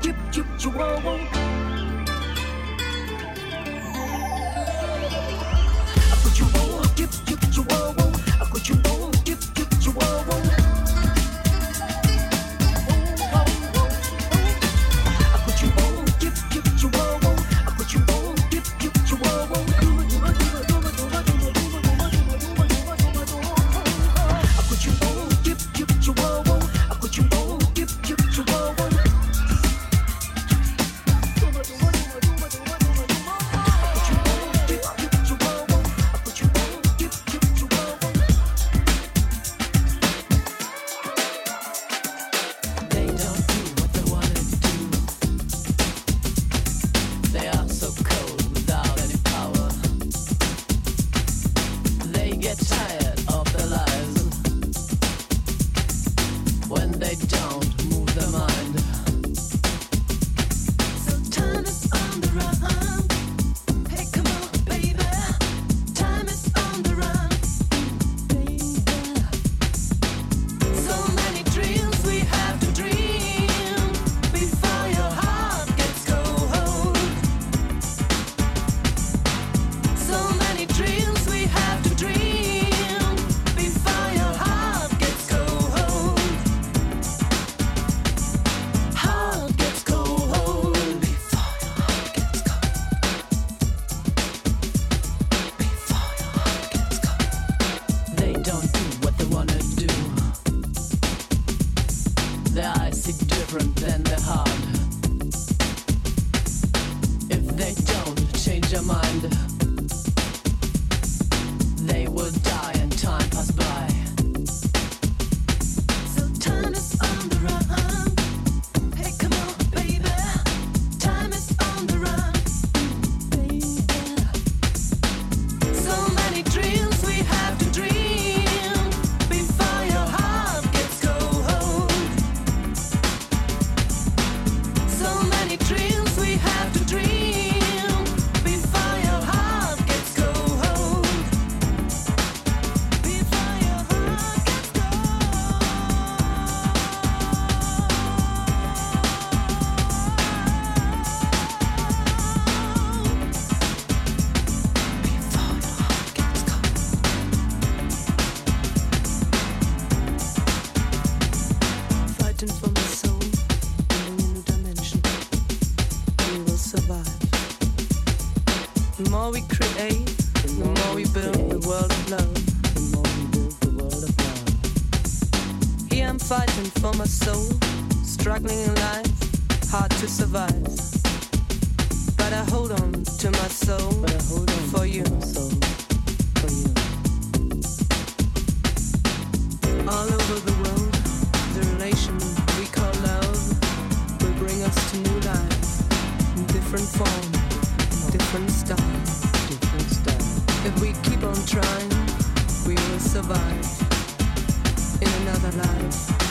chip chip chihuahua. the more we create, the more we build the world of love. Here I'm fighting for my soul, struggling in life, hard to survive. But I hold on to my soul for you. All over the world, the relation we call love will bring us to new life in different forms. If we keep on trying, we will survive in another life.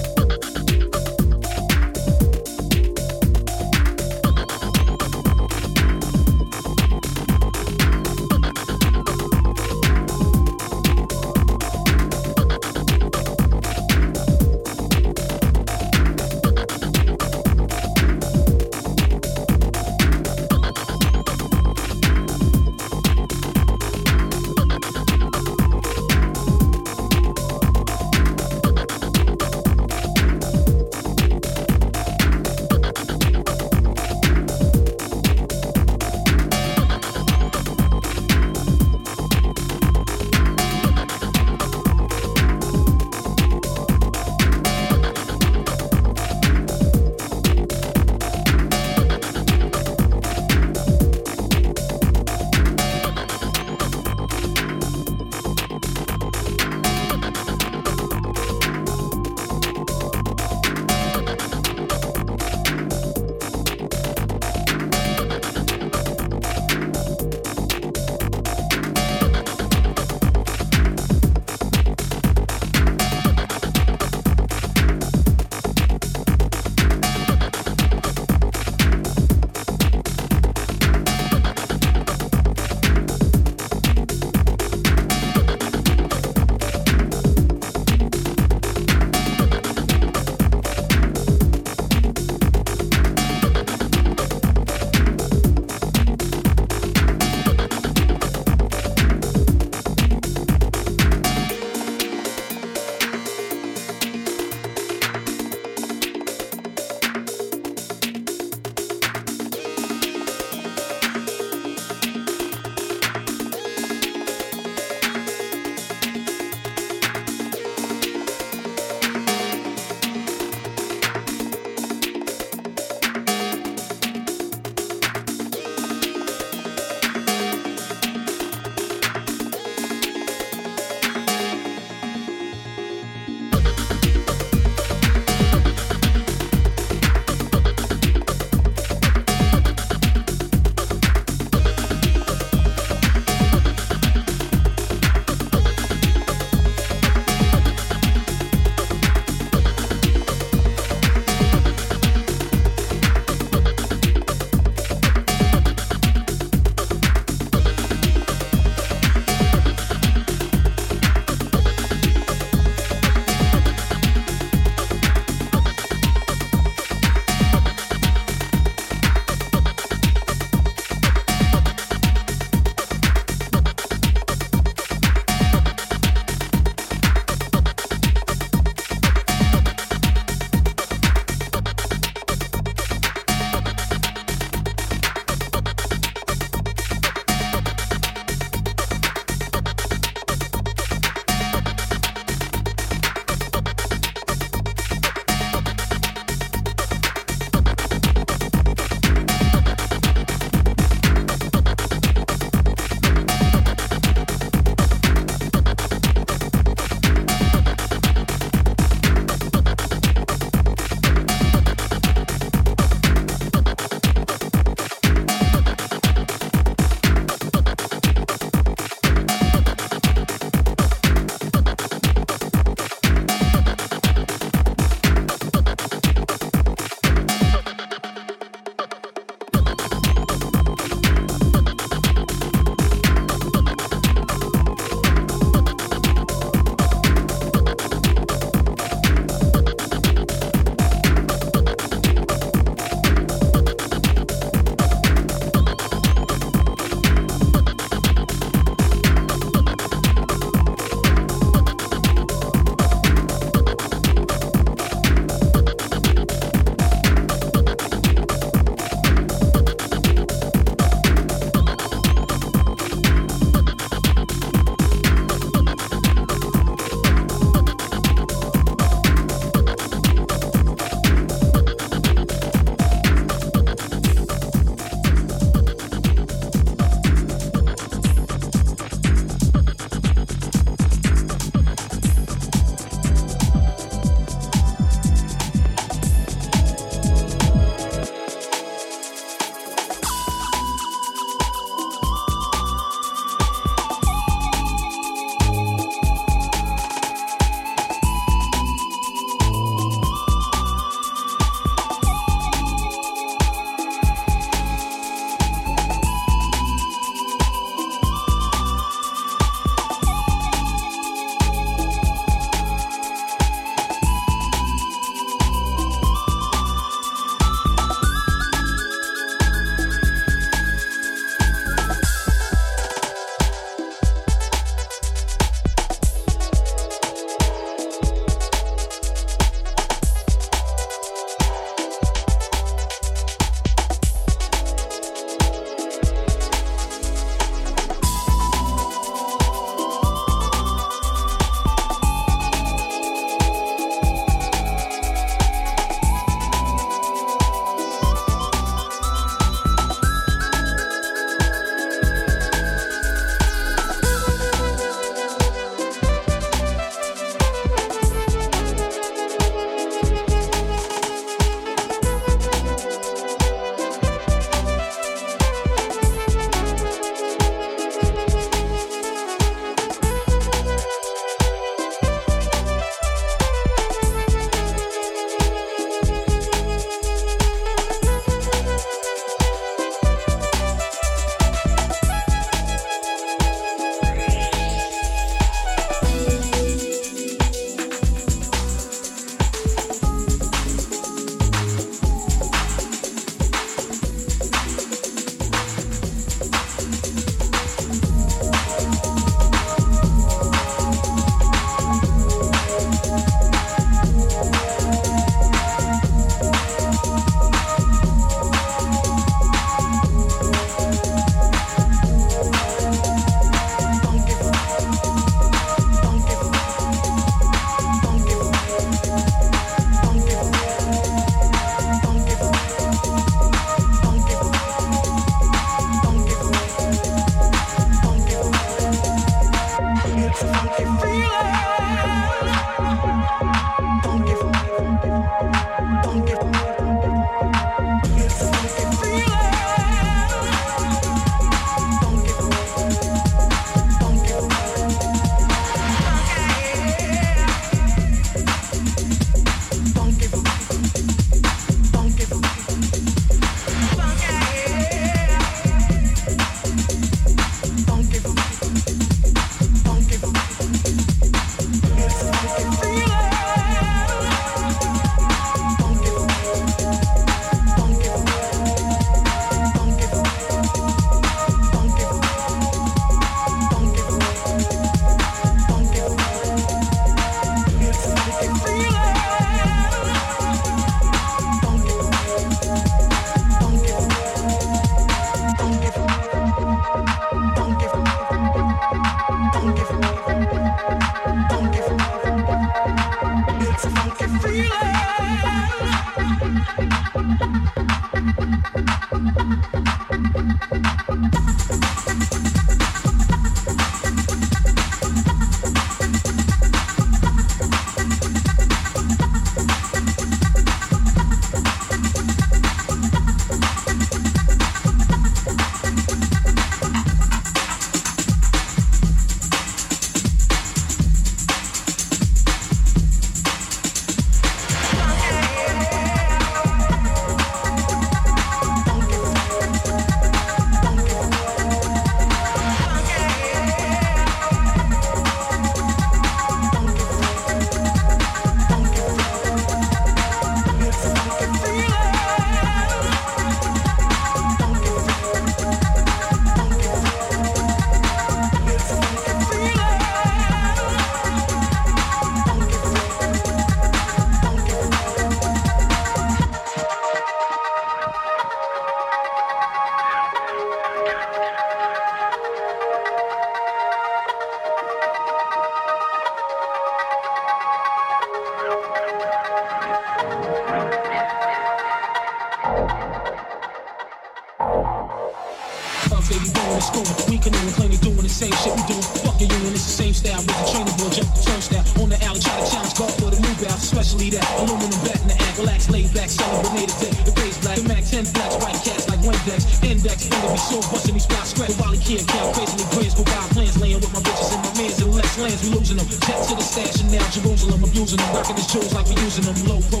Back, selling dick. The base black, the Mac 10 blacks, white cats like Windex. Index, finger be sore, busting these spots. Scratch the Wally kid, count crazily grins. Go buy plans, laying with my bitches and my mans. And less lands, we losing them. Jet to the stash and now Jerusalem, abusing them. Rocking his jewels like we using them. Low pro